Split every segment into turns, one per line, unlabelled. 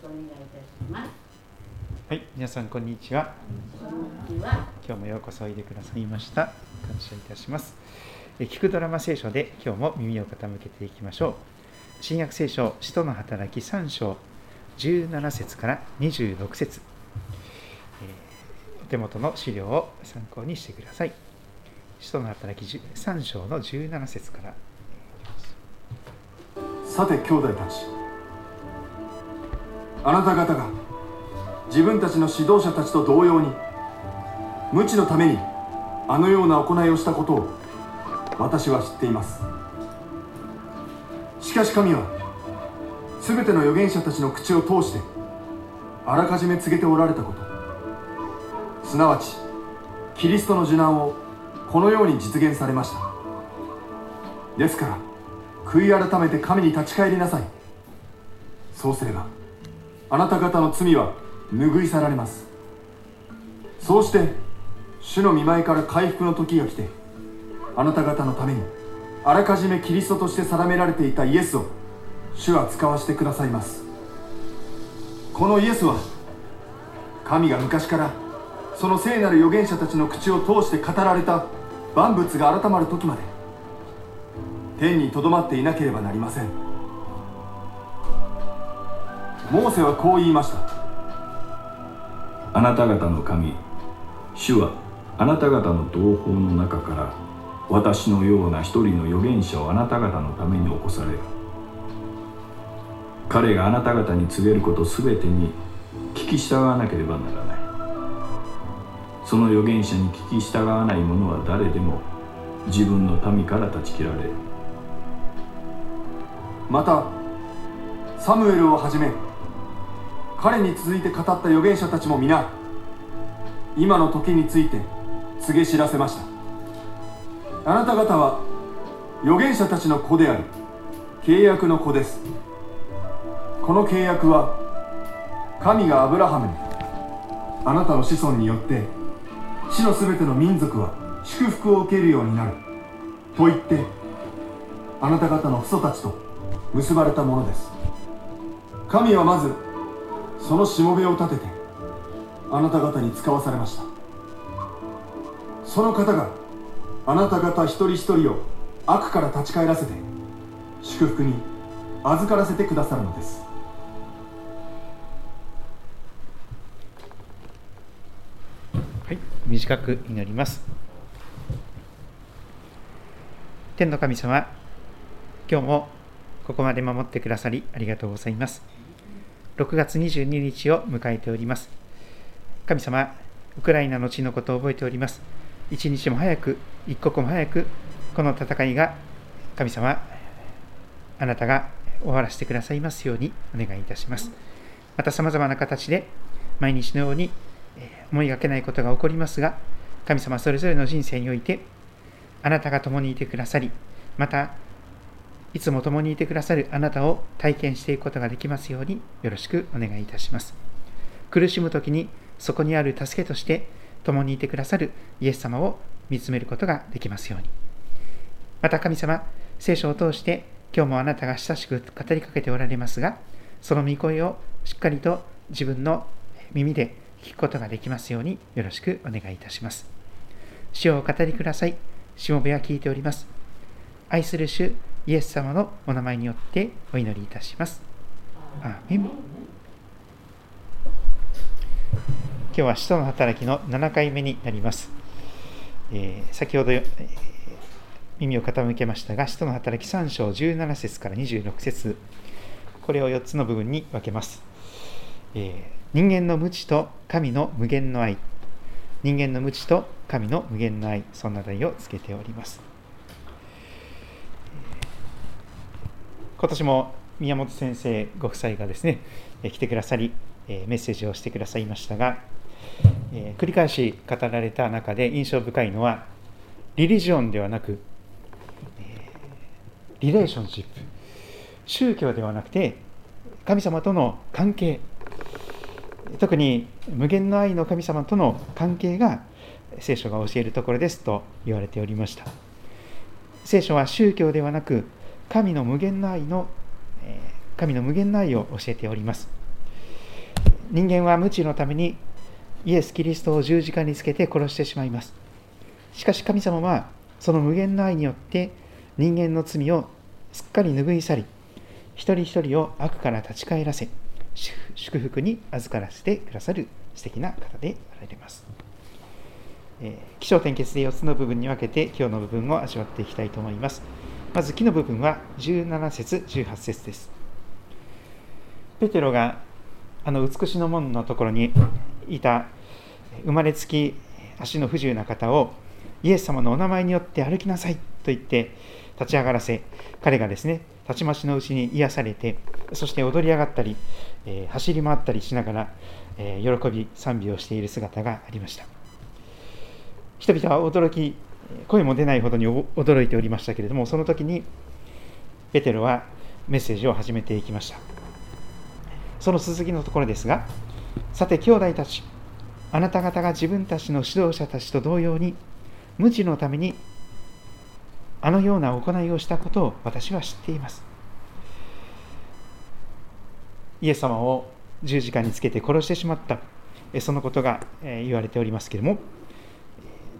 くお願いいたします。
はい、皆さんこんにちは。今日もようこそおいでくださいました。感謝いたします。え聞くドラマ聖書で今日も耳を傾けていきましょう。新約聖書使徒の働き3章17節から26節、えー、お手元の資料を参考にしてください。使徒の働き3章の17節から
さて兄弟たちあなた方が自分たちの指導者たちと同様に無知のためにあのような行いをしたことを私は知っています。しかし神は全ての預言者たちの口を通してあらかじめ告げておられたこと。すなわちキリストの受難をこのように実現されました。ですから悔い改めて神に立ち返りなさい。そうすればあなた方の罪は拭い去られます。そうして主の見舞いから回復の時が来てあなた方のためにあらかじめキリストとして定められていたイエスを主は使わせてくださいます。このイエスは神が昔からその聖なる預言者たちの口を通して語られた万物が改まる時まで天にとどまっていなければなりません。モーセはこう言いました。
あなた方の神主はあなた方の同胞の中から私のような一人の預言者をあなた方のために起こされる。彼があなた方に告げることすべてに聞き従わなければならない。その預言者に聞き従わない者は誰でも自分の民から断ち切られる。
またサムエルをはじめ彼に続いて語った預言者たちも皆今の時について告げ知らせました。あなた方は預言者たちの子である。契約の子です。この契約は神がアブラハムにあなたの子孫によって地のすべての民族は祝福を受けるようになる。と言ってあなた方の父祖たちと結ばれたものです。神はまずそのしもべを立ててあなた方に使わされました。その方があなた方一人一人を悪から立ち返らせて祝福に預からせてくださるのです。
はい短く祈ります。天の神様今日もここまで守ってくださりありがとうございます。6月22日を迎えております。神様ウクライナの地のことを覚えております。一日も早く一刻も早くこの戦いが神様あなたが終わらせてくださいますようにお願いいたします。またさまざまな形で毎日のように思いがけないことが起こりますが、神様それぞれの人生において、あなたが共にいてくださり、また、いつも共にいてくださるあなたを体験していくことができますようによろしくお願いいたします。苦しむ時にそこにある助けとして共にいてくださるイエス様を見つめることができますように。また神様、聖書を通して今日もあなたが親しく語りかけておられますが、その御声をしっかりと自分の耳で聞くことができますようによろしくお願いいたします。主をお語りください。しもべは聞いております。愛する主イエス様のお名前によってお祈りいたします。アメン今日は使徒の働きの7回目になります。えー、先ほど、えー、耳を傾けましたが、使徒の働き3章17節から26節これを4つの部分に分けます。えー人間の無知と神の無限の愛人間の無知と神の無限の愛そんな題をつけております今年も宮本先生ご夫妻がですね来てくださりメッセージをしてくださいましたが繰り返し語られた中で印象深いのはリリジョンではなくリレーションシップ。宗教ではなくて神様との関係。特に無限の愛の神様との関係が聖書が教えるところですと言われておりました。聖書は宗教ではなく神の無限の愛の神の無限の愛を教えております。人間は無知のためにイエス・キリストを十字架につけて殺してしまいます。しかし神様はその無限の愛によって人間の罪をすっかり拭い去り一人一人を悪から立ち返らせ祝福に預からせてくださる素敵な方であられます、えー、気象点結で4つの部分に分けて今日の部分を味わっていきたいと思います。まず木の部分は17節18節です。ペテロがあの美しの門のところにいた生まれつき足の不自由な方をイエス様のお名前によって歩きなさいと言って立ち上がらせ彼がですねたちまちのうちに癒されてそして踊り上がったり、えー、走り回ったりしながら、えー、喜び賛美をしている姿がありました。人々は驚き声も出ないほどに驚いておりましたけれどもその時にペテロはメッセージを始めていきましたその続きのところですがさて兄弟たちあなた方が自分たちの指導者たちと同様に無知のためにあのような行いをしたことを私は知っています。イエス様を十字架につけて殺してしまった、そのことが言われておりますけれども、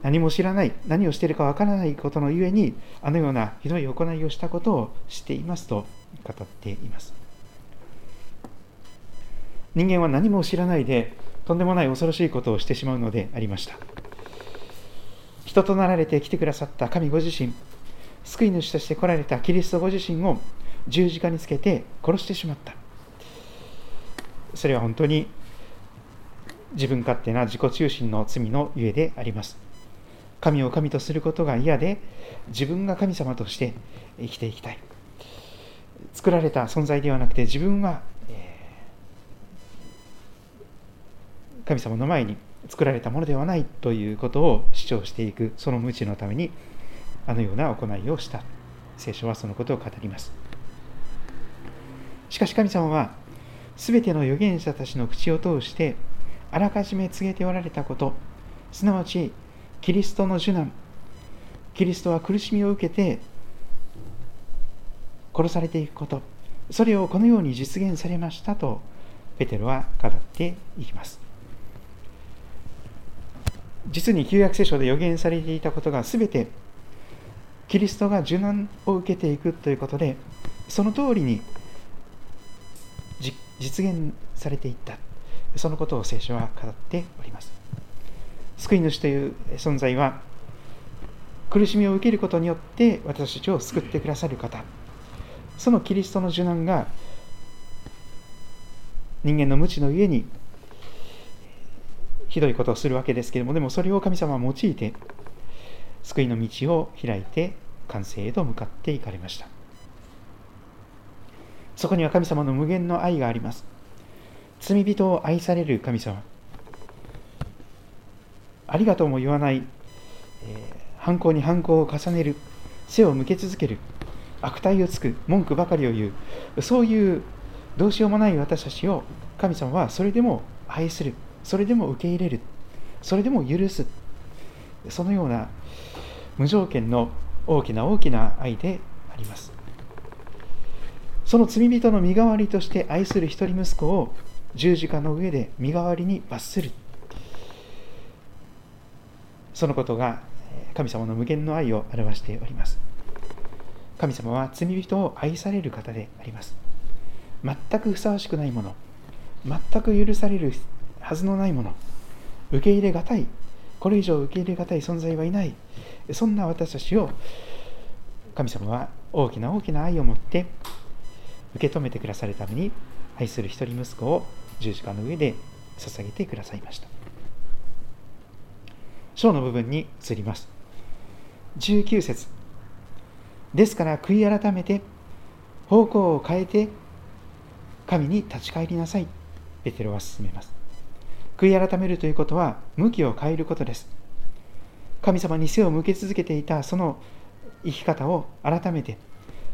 何も知らない、何をしているかわからないことのゆえに、あのようなひどい行いをしたことを知っていますと語っています。人間は何も知らないで、とんでもない恐ろしいことをしてしまうのでありました。人となられて来てくださった神ご自身、救い主として来られたキリストご自身を十字架につけて殺してしまったそれは本当に自分勝手な自己中心の罪のゆえであります神を神とすることが嫌で自分が神様として生きていきたい。作られた存在ではなくて自分は神様の前に作られたものではないということを主張していくその無知のためにあのような行いをした。聖書はそのことを語ります。しかし神様は全ての預言者たちの口を通してあらかじめ告げておられたことすなわちキリストの受難キリストは苦しみを受けて殺されていくこと。それをこのように実現されましたとペテロは語っていきます。実に旧約聖書で予言されていたことが全てキリストが受難を受けていくということでその通りに実現されていった。そのことを聖書は語っております。救い主という存在は苦しみを受けることによって私たちを救ってくださる方。そのキリストの受難が人間の無知のゆえにひどいことをするわけですけれどもでもそれを神様は用いて救いの道を開いて完成へと向かっていかれました。そこには神様の無限の愛があります。罪人を愛される神様。ありがとうも言わない、えー、犯行に犯行を重ねる背を向け続ける悪態をつく文句ばかりを言うそういうどうしようもない私たちを神様はそれでも愛するそれでも受け入れるそれでも許すそのような無条件の大きな大きな愛であります。その罪人の身代わりとして愛する一人息子を十字架の上で身代わりに罰する。そのことが神様の無限の愛を表しております。神様は罪人を愛される方であります。全くふさわしくないもの全く許されるはずのないもの受け入れがたいこれ以上受け入れがたい存在はいないそんな私たちを神様は大きな大きな愛を持って受け止めてくださるために愛する一人息子を十字架の上で捧げてくださいました。章の部分に移ります。19節。ですから悔い改めて方向を変えて神に立ち返りなさい。ペテロは進めます。悔い改めるということは向きを変えることです。神様に背を向け続けていたその生き方を改めて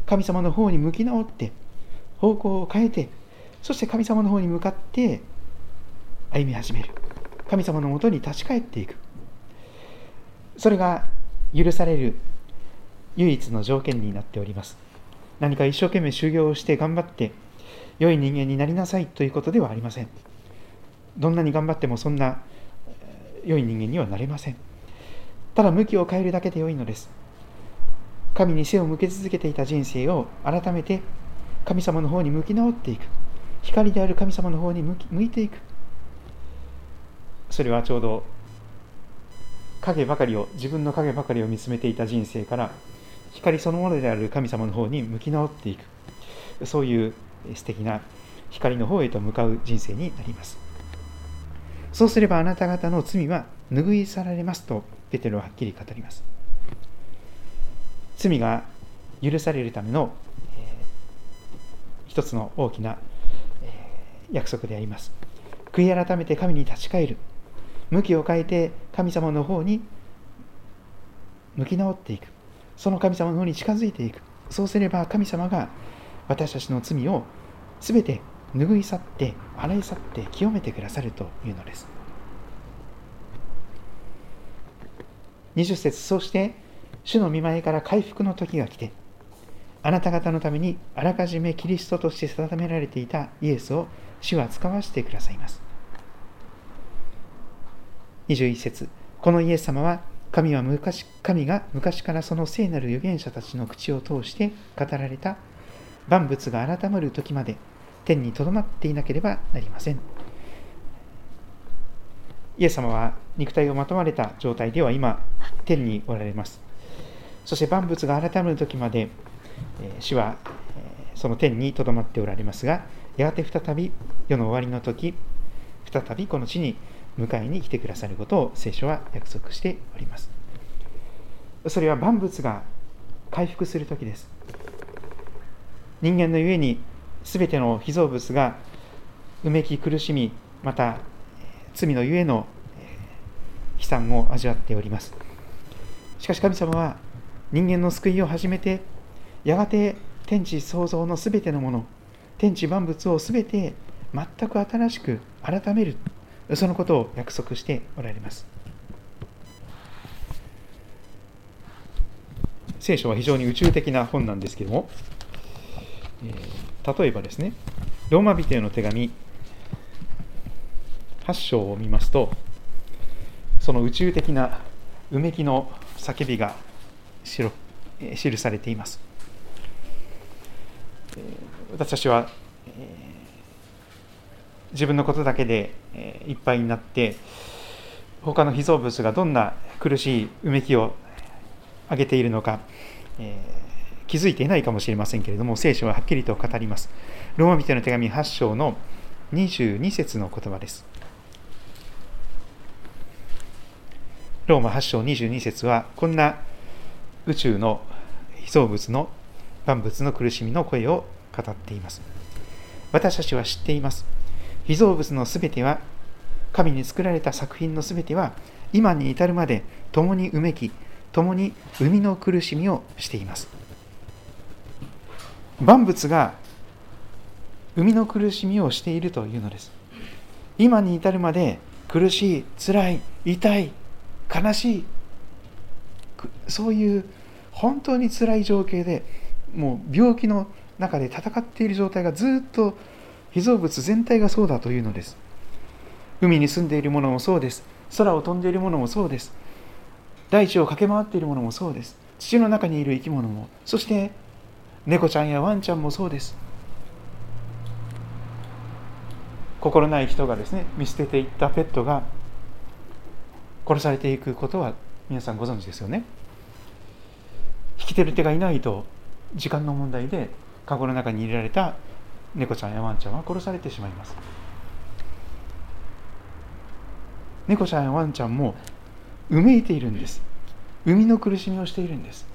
神様の方に向き直って方向を変えてそして神様の方に向かって歩み始める。神様のもとに立ち返っていく。それが許される唯一の条件になっております。何か一生懸命修行をして頑張って良い人間になりなさいということではありません。どんなに頑張ってもそんな良い人間にはなれません。ただ向きを変えるだけで良いのです。神に背を向け続けていた人生を改めて神様の方に向き直っていく。光である神様の方に向き向いていく。それはちょうど影ばかりを自分の影ばかりを見つめていた人生から光そのものである神様の方に向き直っていく。そういう素敵な光の方へと向かう人生になります。そうすればあなた方の罪は拭い去られますとペテロははっきり語ります。罪が許されるための、えー、一つの大きな、えー、約束であります。悔い改めて神に立ち返る。向きを変えて神様の方に向き直っていく。その神様の方に近づいていく。そうすれば神様が私たちの罪を全て拭い去って洗い去って清めてくださるというのです。20節そして主の見舞いから回復の時が来てあなた方のためにあらかじめキリストとして定められていたイエスを主は使わせてくださいます。21節。このイエス様は神は昔神が昔からその聖なる預言者たちの口を通して語られた。万物が改まる時まで天にとどまっていなければなりません。イエス様は肉体をまとまれた状態では今天におられます。そして万物が改まる時まで主はその天にとどまっておられますがやがて再び世の終わりの時再びこの地に迎えに来てくださることを聖書は約束しております。それは万物が回復する時です。人間のゆえに全ての被造物がうめき苦しみ、また罪のゆえの悲惨を味わっております。しかし神様は人間の救いを始めて、やがて天地創造のすべてのもの、天地万物をすべて全く新しく改めるそのことを約束しておられます。聖書は非常に宇宙的な本なんですけども、え、例えばですねローマ人への手紙8章を見ますとその宇宙的なうめきの叫びが記されています。私たちは自分のことだけでいっぱいになって他の被造物がどんな苦しいうめきを上げているのか、えー、気づいていないかもしれませんけれども聖書ははっきりと語ります。ローマ人の手紙8章の22節の言葉です。ローマ8章22節はこんな宇宙の被造物の万物の苦しみの声を語っています。私たちは知っています。被造物のすべては神に作られた作品のすべては今に至るまで共にうめき共に生みの苦しみをしています。万物が生みの苦しみをしているというのです。今に至るまで苦しい辛い痛い悲しいそういう本当に辛い情景でもう病気の中で戦っている状態がずっと被造物全体がそうだというのです。海に住んでいるものもそうです。空を飛んでいるものもそうです。大地を駆け回っているものもそうです。土の中にいる生き物もそして猫ちゃんやワンちゃんもそうです。心ない人がですね見捨てていったペットが殺されていくことは皆さんご存知ですよね。引き手る手がいないと時間の問題でカゴの中に入れられた猫ちゃんやワンちゃんは殺されてしまいます。猫ちゃんやワンちゃんもうめいているんです。生みの苦しみをしているんです。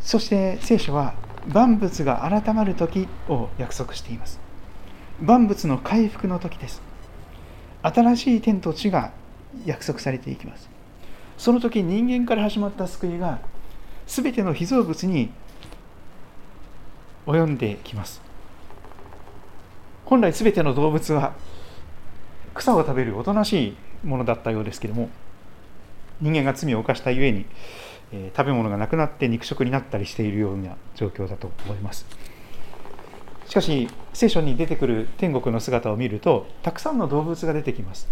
そして聖書は万物が改まる時を約束しています。万物の回復の時です。新しい天と地が約束されていきます。その時人間から始まった救いが全ての被造物に及んできます。本来全ての動物は草を食べるおとなしいものだったようですけれども人間が罪を犯したゆえにえー、食べ物がなくなって肉食になったりしているような状況だと思います。しかし聖書に出てくる天国の姿を見るとたくさんの動物が出てきます。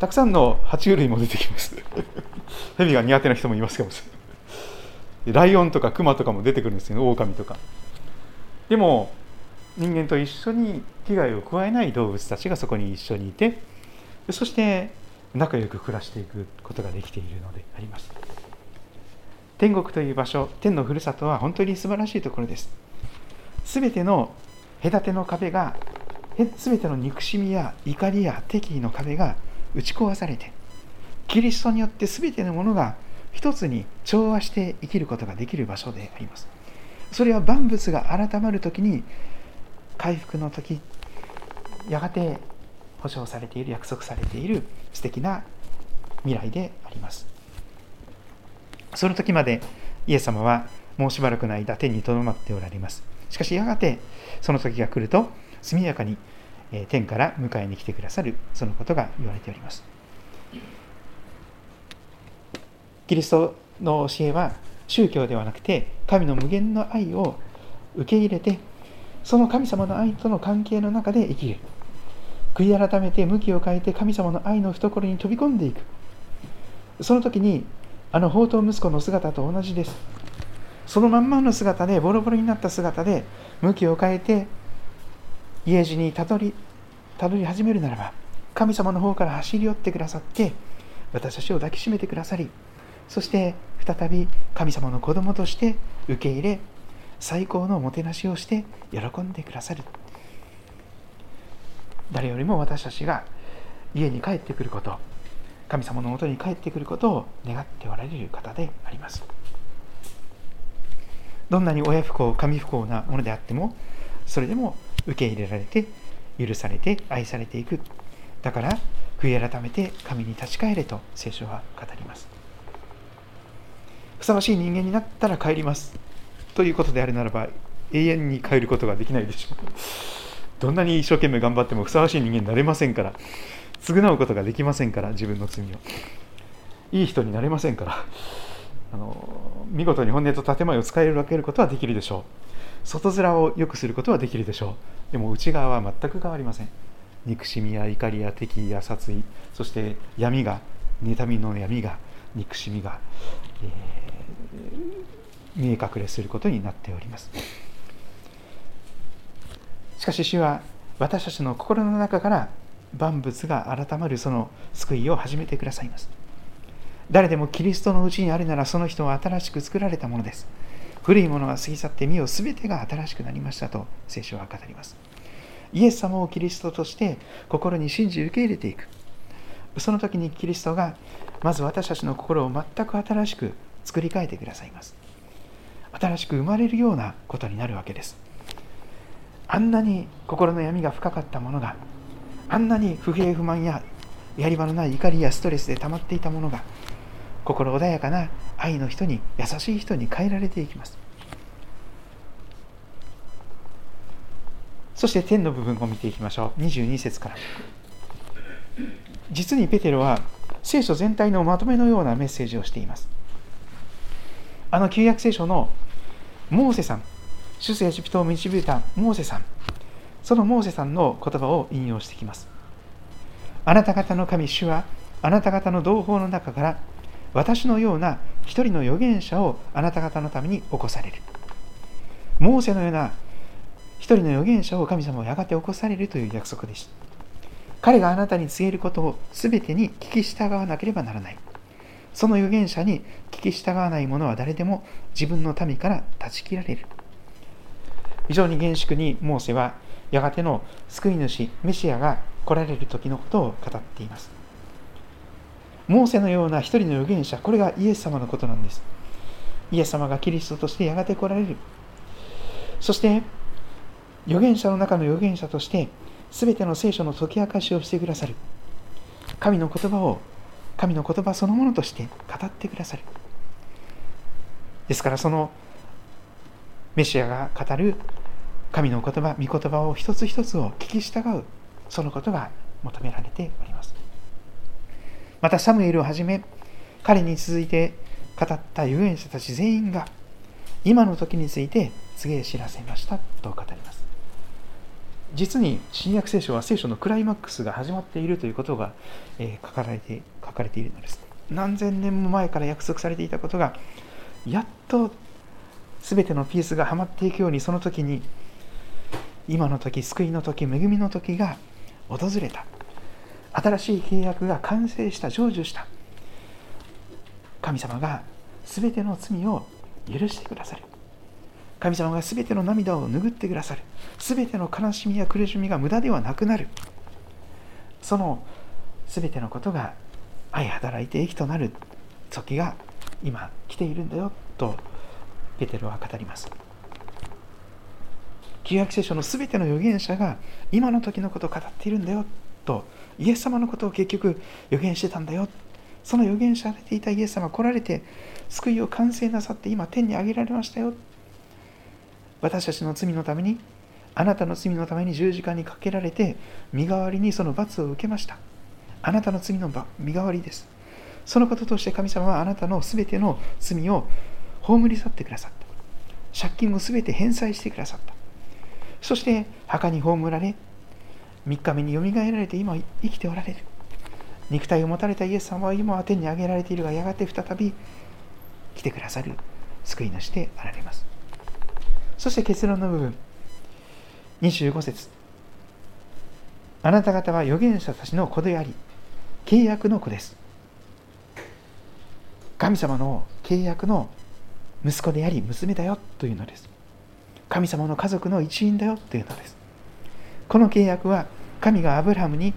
たくさんの爬虫類も出てきます。蛇が苦手な人もいますかもしれない。ライオンとかクマとかも出てくるんですよね。狼とか。でも人間と一緒に危害を加えない動物たちがそこに一緒にいてそして仲良く暮らしていくことができているのであります。天国という場所天のふるさとは本当に素晴らしいところです。すべての隔ての壁がすべての憎しみや怒りや敵意の壁が打ち壊されてキリストによってすべてのものが一つに調和して生きることができる場所であります。それは万物が改まる時に回復の時やがて保証されている約束されている素敵な未来であります。その時までイエス様はもうしばらくの間天にとどまっておられます。しかしやがてその時が来ると速やかに天から迎えに来てくださるそのことが言われております。キリストの教えは宗教ではなくて神の無限の愛を受け入れてその神様の愛との関係の中で生きる。悔い改めて向きを変えて神様の愛の懐に飛び込んでいく。その時にあの宝刀息子の姿と同じです。そのまんまの姿でボロボロになった姿で向きを変えて家路にたどりたどり始めるならば神様の方から走り寄ってくださって私たちを抱きしめてくださりそして再び神様の子供として受け入れ最高のおもてなしをして喜んでくださる。誰よりも私たちが家に帰ってくること神様のもとに帰ってくることを願っておられる方であります。どんなに親不幸神不幸なものであってもそれでも受け入れられて許されて愛されていく。だから悔い改めて神に立ち返れと聖書は語ります。ふさわしい人間になったら帰ります。ということであるならば永遠に帰ることができないでしょう。どんなに一生懸命頑張ってもふさわしい人間になれませんから。償うことができませんから自分の罪を。いい人になれませんから。あの見事に本音と建前を使い分けることはできるでしょう。外面を良くすることはできるでしょう。でも内側は全く変わりません。憎しみや怒りや敵意や殺意。そして闇が妬みの闇が憎しみが、えー、見え隠れすることになっております。しかし主は私たちの心の中から万物が改まるその救いを始めてくださいます。誰でもキリストのうちにあるならその人は新しく作られたものです。古いものは過ぎ去って身を全てが新しくなりましたと聖書は語ります。イエス様をキリストとして心に信じ受け入れていく。その時にキリストがまず私たちの心を全く新しく作り変えてくださいます。新しく生まれるようなことになるわけです。あんなに心の闇が深かったものがあんなに不平不満ややり場のない怒りやストレスで溜まっていたものが心穏やかな愛の人に優しい人に変えられていきます。そして天の部分を見ていきましょう。22節から。実にペテロは聖書全体のまとめのようなメッセージをしています。あの旧約聖書のモーセさん。主聖エジプトを導いたモーセさん。そのモーセさんの言葉を引用してきます。あなた方の神主はあなた方の同胞の中から私のような一人の預言者をあなた方のために起こされる。モーセのような一人の預言者を神様はやがて起こされるという約束でした。彼があなたに告げることを全てに聞き従わなければならない。その預言者に聞き従わない者は誰でも自分の民から断ち切られる。非常に厳粛にモーセはやがての救い主メシアが来られる時のことを語っています。モーセのような一人の預言者、これがイエス様のことなんです。イエス様がキリストとしてやがて来られる。そして、預言者の中の預言者として、すべての聖書の解き明かしをしてくださる。神の言葉を、神の言葉そのものとして語ってくださる。ですから、そのメシアが語る神の言葉、御言葉を一つ一つを聞き従う、そのことが求められております。またサムエルをはじめ彼に続いて語った預言者たち全員が今の時について告げ知らせましたと語ります。実に新約聖書は聖書のクライマックスが始まっているということが、え、書かれて書かれているのです。何千年も前から約束されていたことがやっと全てのピースがはまっていくようにその時に今の時救いの時恵みの時が訪れた。新しい契約が完成した成就した。神様が全ての罪を許してくださる。神様が全ての涙を拭ってくださる。全ての悲しみや苦しみが無駄ではなくなる。その全てのことが相働いて益となる。時が今来ているんだよとペテロは語ります。旧約聖書の全ての預言者が今の時のことを語っているんだよ。とイエス様のことを結局預言してたんだよ。その預言されていたイエス様が来られて救いを完成なさって今天に上げられましたよ。私たちの罪のためにあなたの罪のために十字架にかけられて身代わりにその罰を受けました。あなたの罪の身代わりです。そのこととして神様はあなたの全ての罪を葬り去ってくださった。借金を全て返済してくださった。そして墓に葬られ3日目によみがえられて今生きておられる。肉体を持たれたイエス様は今は天に上げられているがやがて再び来てくださる。救い主であられます。そして結論の部分。25節。あなた方は預言者たちの子であり契約の子です。神様の契約の息子であり娘だよというのです。神様の家族の一員だよというのです。この契約は神がアブラハムに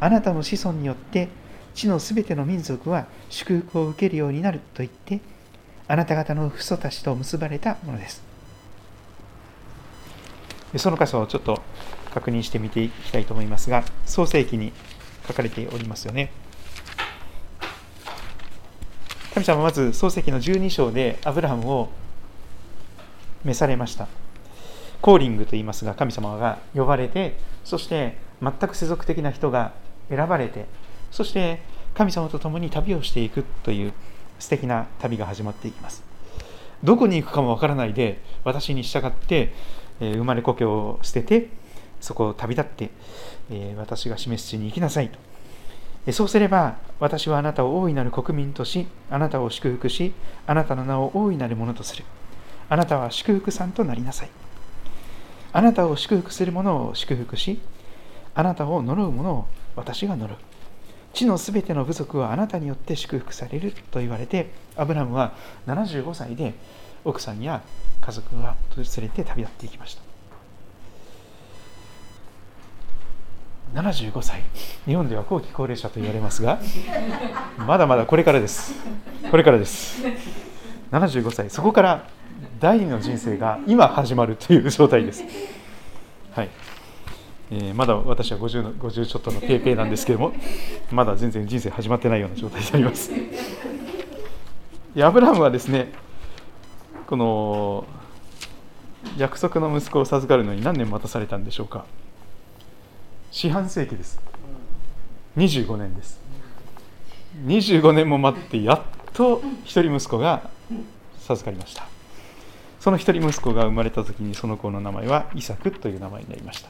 あなたの子孫によって地のすべての民族は祝福を受けるようになると言ってあなた方の父祖たちと結ばれたものです。その箇所をちょっと確認してみていきたいと思いますが創世記に書かれておりますよね。神様はまず創世記の12章でアブラハムを召されました。コーリングと言いますが神様が呼ばれてそして全く世俗的な人が選ばれてそして神様と共に旅をしていくという素敵な旅が始まっていきます。どこに行くかもわからないで私に従って、え生まれ故郷を捨ててそこを旅立って、え私が示す地に行きなさいと。そうすれば私はあなたを大いなる国民としあなたを祝福しあなたの名を大いなるものとする。あなたは祝福さんとなりなさい。あなたを祝福する者を祝福し、あなたを呪う者を私が呪う。地のすべての部族はあなたによって祝福されると言われて、アブラムは75歳で奥さんや家族が連れて旅立っていきました。75歳日本では後期高齢者と言われますがまだまだこれからですこれからです75歳そこから第二の人生が今始まるという状態です。はいえー、まだ私は 50, の50ちょっとのペーペーなんですけども、まだ全然人生始まってないような状態であります。アブラハムはですね、この約束の息子を授かるのに何年待たされたんでしょうか。四半世紀です。25年です。25年も待って、やっと一人息子が授かりました。その一人息子が生まれた時にその子の名前はイサクという名前になりました。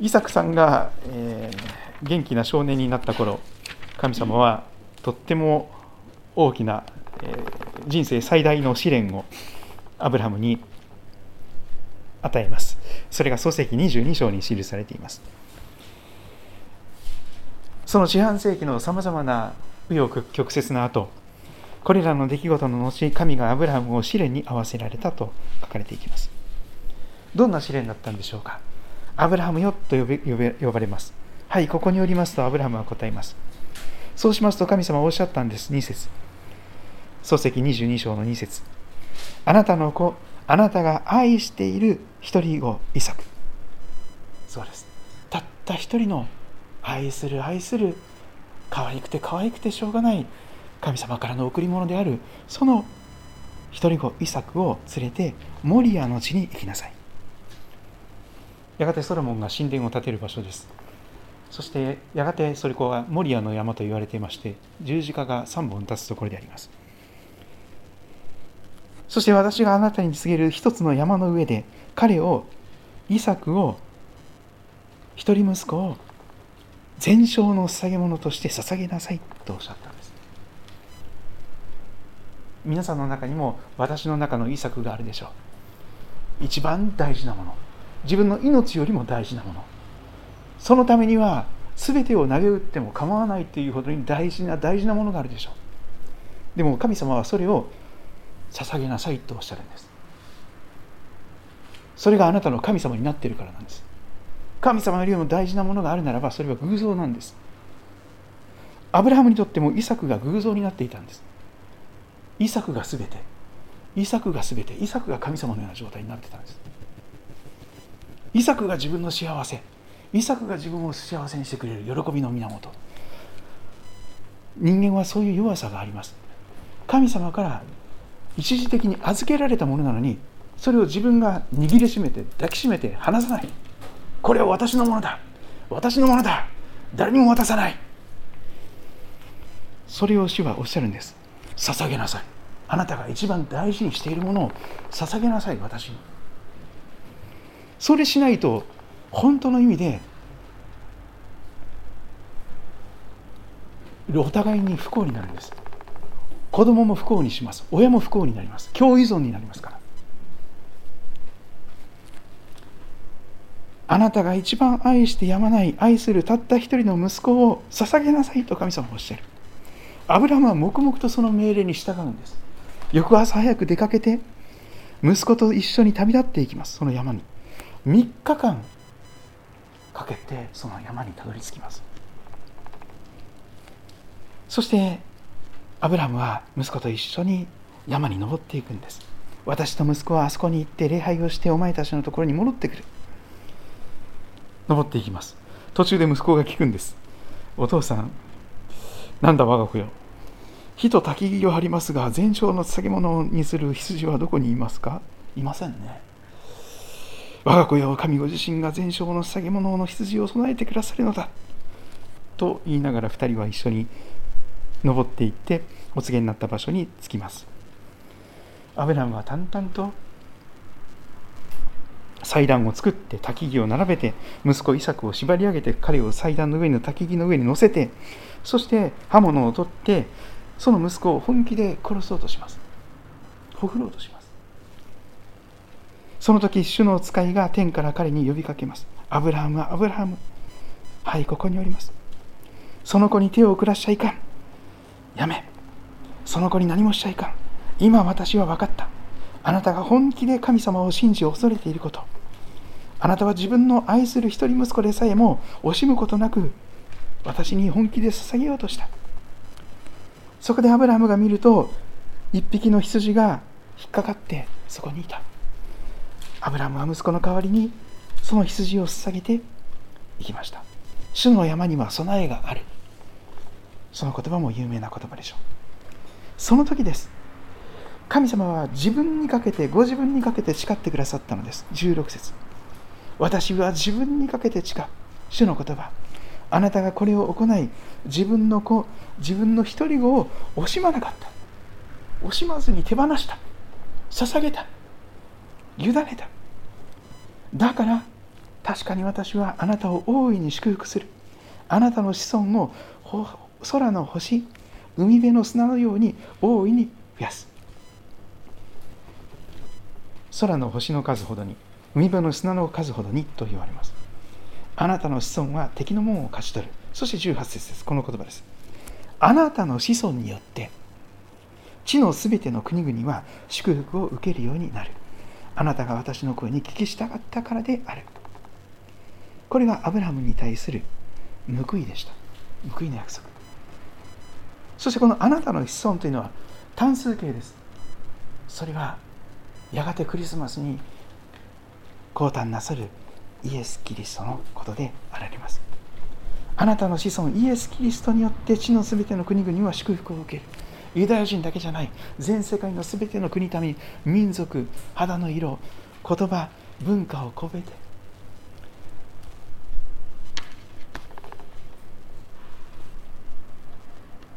イサクさんが、えー、元気な少年になった頃神様はとっても大きな、えー、人生最大の試練をアブラハムに与えます。それが創世記22章に記されています。その四半世紀のさまざまな紆余曲折な後これらの出来事の後、神がアブラハムを試練に合わせられたと書かれていきます。どんな試練だったんでしょうか？アブラハムよと呼呼ばれます。はい、ここにおりますとアブラハムは答えます。そうしますと神様はおっしゃったんです。2節漱石22章の2節あなたの子、あなたが愛している一人子、イサク。そうです。たった一人の愛する愛する可愛くて可愛くてしょうがない神様からの贈り物であるその一人子イサクを連れてモリアの地に行きなさい。やがてソロモンが神殿を建てる場所です。そしてやがてそれこはモリアの山と言われていまして十字架が3本立つところであります。そして私があなたに告げる一つの山の上で彼をイサクを一人息子を全焼の捧げ物として捧げなさいとおっしゃった。皆さんの中にも私の中のイサクがあるでしょう。一番大事なもの。自分の命よりも大事なもの。そのためには全てを投げ打っても構わないというほどに大事な大事なものがあるでしょう。でも神様はそれを捧げなさいとおっしゃるんです。それがあなたの神様になっているからなんです。神様よりも大事なものがあるならばそれは偶像なんです。アブラハムにとってもイサクが偶像になっていたんです。イサクが全て。イサクが全て。イサクが神様のような状態になってたんです。イサクが自分の幸せ。イサクが自分を幸せにしてくれる。喜びの源。人間はそういう弱さがあります。神様から一時的に預けられたものなのにそれを自分が握りしめて抱きしめて離さない。これは私のものだ。私のものだ。誰にも渡さない。それを主はおっしゃるんです。捧げなさい。あなたが一番大事にしているものを捧げなさい私に。それしないと本当の意味でお互いに不幸になるんです。子供も不幸にします。親も不幸になります。共依存になりますから。あなたが一番愛してやまない愛するたった一人の息子を捧げなさいと神様はおっしゃる。アブラムは黙々とその命令に従うんです。翌朝早く出かけて息子と一緒に旅立っていきます。その山に。3日間かけてその山にたどり着きます。そしてアブラムは息子と一緒に山に登っていくんです。私と息子はあそこに行って礼拝をしてお前たちのところに戻ってくる。登っていきます。途中で息子が聞くんです。お父さんなんだ我が子よ。火と焚き木を張りますが全焼の捧げ物にする羊はどこにいますか？いませんね。我が子よ神ご自身が全焼の捧げ物の羊を備えてくださるのだ。と言いながら2人は一緒に登っていってお告げになった場所に着きます。アベラムは淡々と祭壇を作って焚き木を並べて息子イサクを縛り上げて彼を祭壇の上の焚き木の上に乗せてそして刃物を取ってその息子を本気で殺そうとします。ほふろうとします。その時主の使いが天から彼に呼びかけます。アブラハムはアブラハムはいここにおります。その子に手を送らしちゃいかん。やめ。その子に何もしちゃいかん。今私は分かった。あなたが本気で神様を信じ恐れていること。あなたは自分の愛する一人息子でさえも惜しむことなく私に本気で捧げようとした。そこでアブラハムが見ると一匹の羊が引っかかってそこにいた。アブラムは息子の代わりにその羊を捧げていきました。主の山には備えがある。その言葉も有名な言葉でしょう。その時です。神様は自分にかけてご自分にかけて誓ってくださったのです。16節。私は自分にかけて誓う。主の言葉。あなたがこれを行い自分の子自分の一人子を惜しまなかった。惜しまずに手放した。捧げた。委ねた。だから確かに私はあなたを大いに祝福する。あなたの子孫を空の星海辺の砂のように大いに増やす。空の星の数ほどに海辺の砂の数ほどにと言われます。あなたの子孫は敵の門を勝ち取る。そして18節です。この言葉です。あなたの子孫によって地のすべての国々は祝福を受けるようになる。あなたが私の声に聞き従ったからである。これがアブラハムに対する報いでした。報いの約束。そしてこのあなたの子孫というのは単数形です。それはやがてクリスマスに降誕なさるイエス・キリストのことであられます。あなたの子孫イエス・キリストによって地のすべての国々は祝福を受ける。ユダヤ人だけじゃない。全世界のすべての国民民族肌の色言葉文化を超えて。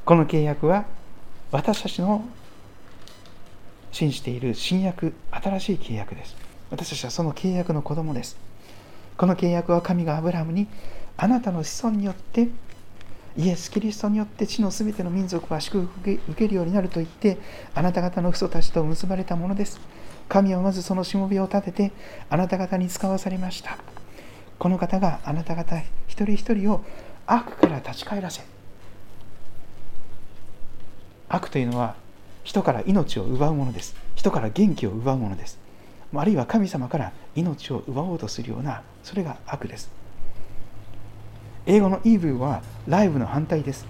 この契約は私たちの信じている新約新しい契約です。私たちはその契約の子供です。この契約は神がアブラハムにあなたの子孫によってイエス・キリストによって地のすべての民族は祝福を受けるようになると言ってあなた方の父祖たちと結ばれたものです。神はまずそのしもべを立ててあなた方に使わされました。この方があなた方一人一人を悪から立ち返らせ悪というのは人から命を奪うものです。人から元気を奪うものです。あるいは神様から命を奪おうとするようなそれが悪です。英語のイーブルはライブの反対です。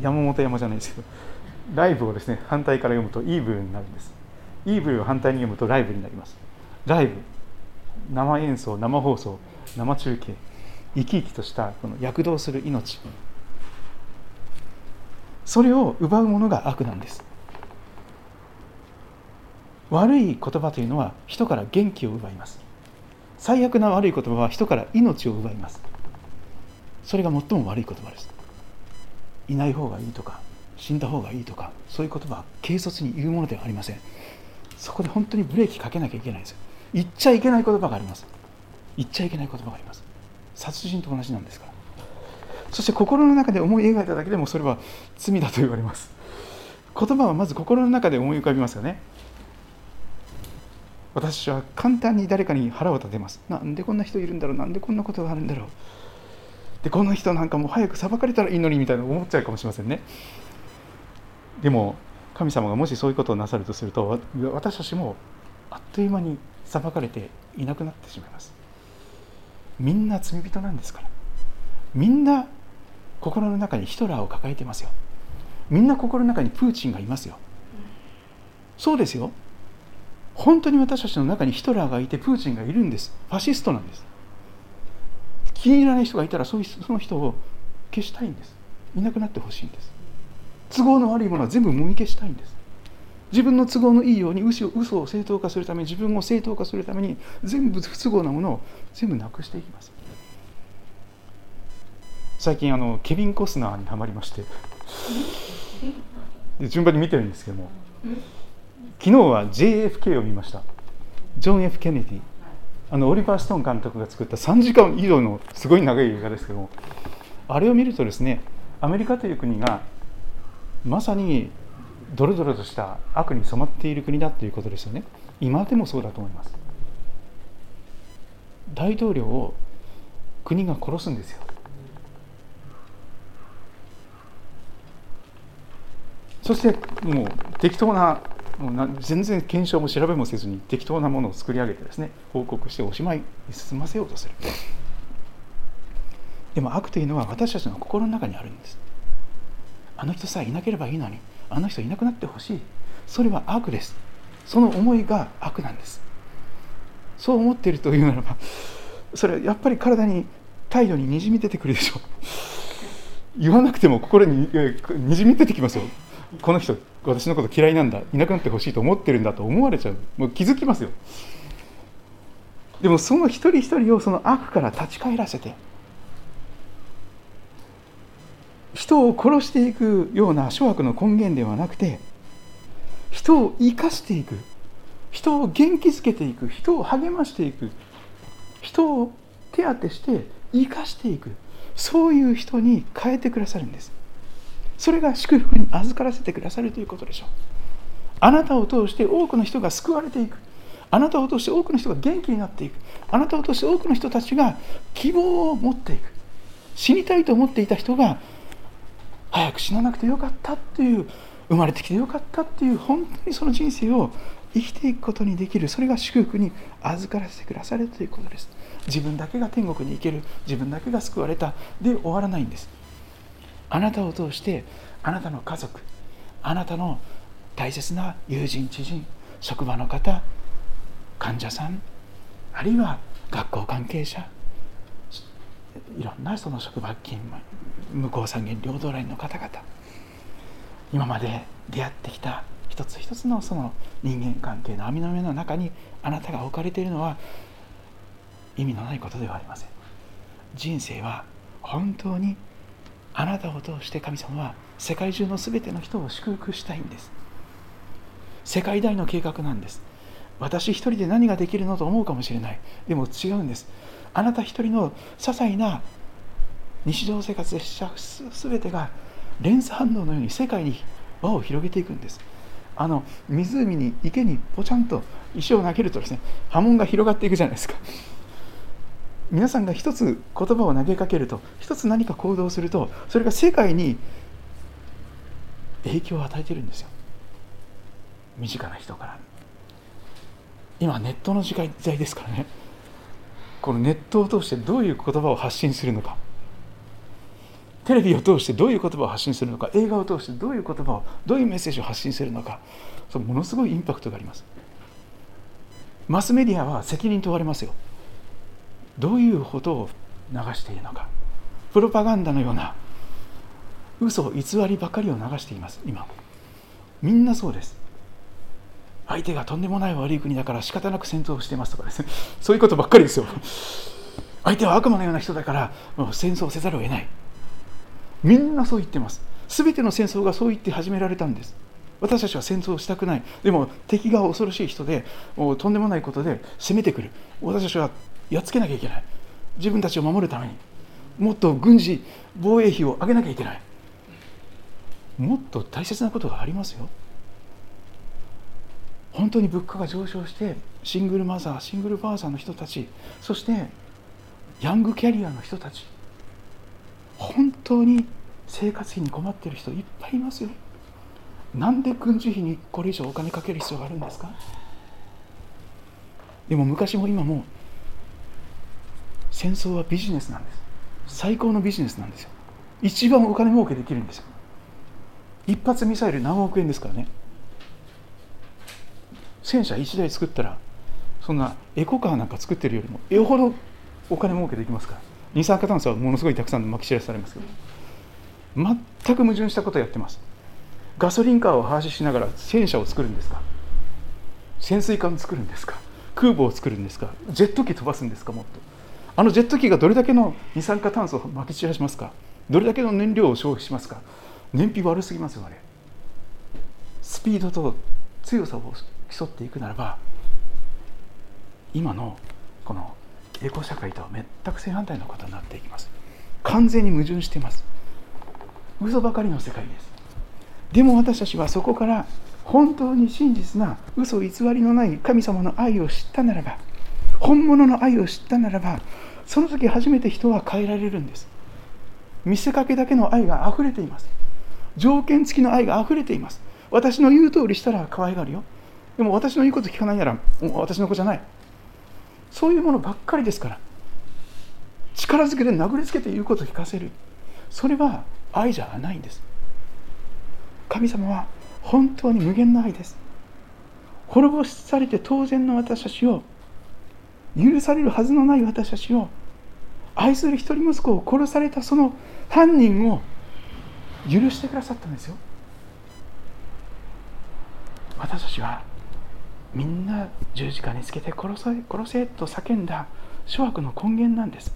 山本山じゃないですけど。ライブをですね反対から読むとイーブルになるんです。イーブルを反対に読むとライブになります。ライブ生演奏生放送生中継生き生きとしたこの躍動する命。それを奪うものが悪なんです。悪い言葉というのは人から元気を奪います。最悪な悪い言葉は人から命を奪います。それが最も悪い言葉です。いない方がいいとか死んだ方がいいとかそういう言葉は軽率に言うものではありません。そこで本当にブレーキかけなきゃいけないんですよ。言っちゃいけない言葉があります。言っちゃいけない言葉があります。殺人と同じなんですから。そして心の中で思い描いただけでもそれは罪だと言われます。言葉はまず心の中で思い浮かびますよね。私は簡単に誰かに腹を立てます。なんでこんな人いるんだろう。なんでこんなことがあるんだろう。でこの人なんかもう早く裁かれたらいいのにみたいな思っちゃうかもしれませんね。でも神様がもしそういうことをなさるとすると私たちもあっという間に裁かれていなくなってしまいます。みんな罪人なんですから。みんな心の中にヒトラーを抱えてますよ。みんな心の中にプーチンがいますよ。そうですよ。本当に私たちの中にヒトラーがいてプーチンがいるんです。ファシストなんです。気に入らない人がいたらその人を消したいんです。いなくなってほしいんです。都合の悪いものは全部もみ消したいんです。自分の都合のいいように嘘を正当化するために自分を正当化するために全部不都合なものを全部なくしていきます。最近あのケビン・コスナーにはまりまして。順番に見てるんですけども。昨日は JFK を見ました。ジョン・ F・ ケネディあのオリバー・ストーン監督が作った3時間以上のすごい長い映画ですけどもあれを見るとですねアメリカという国がまさにドロドロとした悪に染まっている国だということですよね。今でもそうだと思います。大統領を国が殺すんですよ。そしてもう適当なもう全然検証も調べもせずに適当なものを作り上げてですね報告しておしまいに進ませようとする。でも悪というのは私たちの心の中にあるんです。あの人さえいなければいいのにあの人いなくなってほしい。それは悪です。その思いが悪なんです。そう思っているというならばそれはやっぱり体に態度ににじみ出てくるでしょう。言わなくても心ににじみ出てきますよ。この人私のこと嫌いなんだいなくなってほしいと思ってるんだと思われちゃう。もう気づきますよ。でもその一人一人をその悪から立ち返らせて人を殺していくような諸悪の根源ではなくて人を生かしていく人を元気づけていく人を励ましていく人を手当てして生かしていくそういう人に変えてくださるんです。それが祝福に預からせてくださるということでしょう。あなたを通して多くの人が救われていく。あなたを通して多くの人が元気になっていく。あなたを通して多くの人たちが希望を持っていく。死にたいと思っていた人が早く死ななくてよかったっていう生まれてきてよかったっていう本当にその人生を生きていくことにできる。それが祝福に預からせてくださるということです。自分だけが天国に行ける。自分だけが救われた。で終わらないんです。あなたを通してあなたの家族あなたの大切な友人知人職場の方患者さんあるいは学校関係者いろんなその職場勤務向こう三元両道ラインの方々。今まで出会ってきた一つ一つのその人間関係の網の目の中にあなたが置かれているのは意味のないことではありません。人生は本当にあなたを通して神様は世界中のすべての人を祝福したいんです。世界大の計画なんです。私一人で何ができるのと思うかもしれない。でも違うんです。あなた一人の些細な日常生活でした全てが連鎖反応のように世界に輪を広げていくんです。あの湖に池にぽちゃんと石を投げるとですね波紋が広がっていくじゃないですか。皆さんが一つ言葉を投げかけると一つ何か行動するとそれが世界に影響を与えてるんですよ。身近な人から。今ネットの時代ですからね。このネットを通してどういう言葉を発信するのか。テレビを通してどういう言葉を発信するのか。映画を通してどういう言葉をどういうメッセージを発信するのか。そのものすごいインパクトがあります。マスメディアは責任問われますよ。どういうことを流しているのか。プロパガンダのような嘘偽りばかりを流しています今。みんなそうです。相手がとんでもない悪い国だから仕方なく戦争をしてますとかです。ねそういうことばっかりですよ。相手は悪魔のような人だからもう戦争せざるを得ない。みんなそう言ってます。全ての戦争がそう言って始められたんです。私たちは戦争をしたくない。でも敵が恐ろしい人でもうとんでもないことで攻めてくる。私たちはやっつけなきゃいけない。自分たちを守るために。もっと軍事防衛費を上げなきゃいけない。もっと大切なことがありますよ。本当に物価が上昇してシングルマザーシングルファーザーの人たちそしてヤングキャリアの人たち。本当に生活費に困ってる人いっぱいいますよ。なんで軍事費にこれ以上お金かける必要があるんですか？でも昔も今も戦争はビジネスなんです。最高のビジネスなんですよ。一番お金儲けできるんですよ。一発ミサイル何億円ですからね。戦車1台作ったらそんなエコカーなんか作ってるよりもよほどお金儲けできますから。二酸化炭素はものすごいたくさんまき散らされますけど。全く矛盾したことをやってます。ガソリンカーを廃止しながら戦車を作るんですか。潜水艦を作るんですか。空母を作るんですか。ジェット機飛ばすんですかもっと。あのジェット機がどれだけの二酸化炭素をまき散らしますか？どれだけの燃料を消費しますか？燃費悪すぎますよあれ。スピードと強さを競っていくならば今のこのエコ社会とは全く正反対のことになっていきます。完全に矛盾しています。嘘ばかりの世界です。でも私たちはそこから本当に真実な嘘偽りのない神様の愛を知ったならば本物の愛を知ったならばその時初めて人は変えられるんです。見せかけだけの愛が溢れています。条件付きの愛が溢れています。私の言う通りしたら可愛がるよ。でも私の言うこと聞かないなら私の子じゃない。そういうものばっかりですから力づけで殴りつけて言うことを聞かせる。それは愛じゃないんです。神様は本当に無限の愛です。滅ぼされて当然の私たちを許されるはずのない私たちを愛する一人息子を殺されたその犯人を許してくださったんですよ。私たちはみんな十字架につけて殺せ殺せと叫んだ諸悪の根源なんです。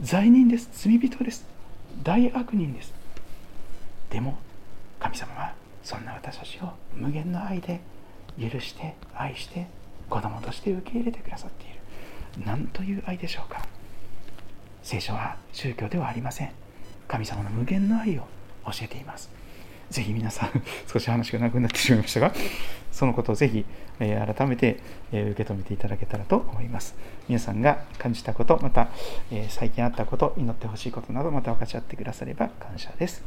罪人です。罪人です。大悪人です。でも神様はそんな私たちを無限の愛で許して愛して子供として受け入れてくださっている。何という愛でしょうか？聖書は宗教ではありません神様の無限の愛を教えていますぜひ皆さん、少し話が長くなってしまいましたが、そのことをぜひ、えー、改めて、えー、受け止めていただけたらと思います。皆さんが感じたこと、また、えー、最近あったこと、祈ってほしいことなど、また分かち合ってくだされば感謝です。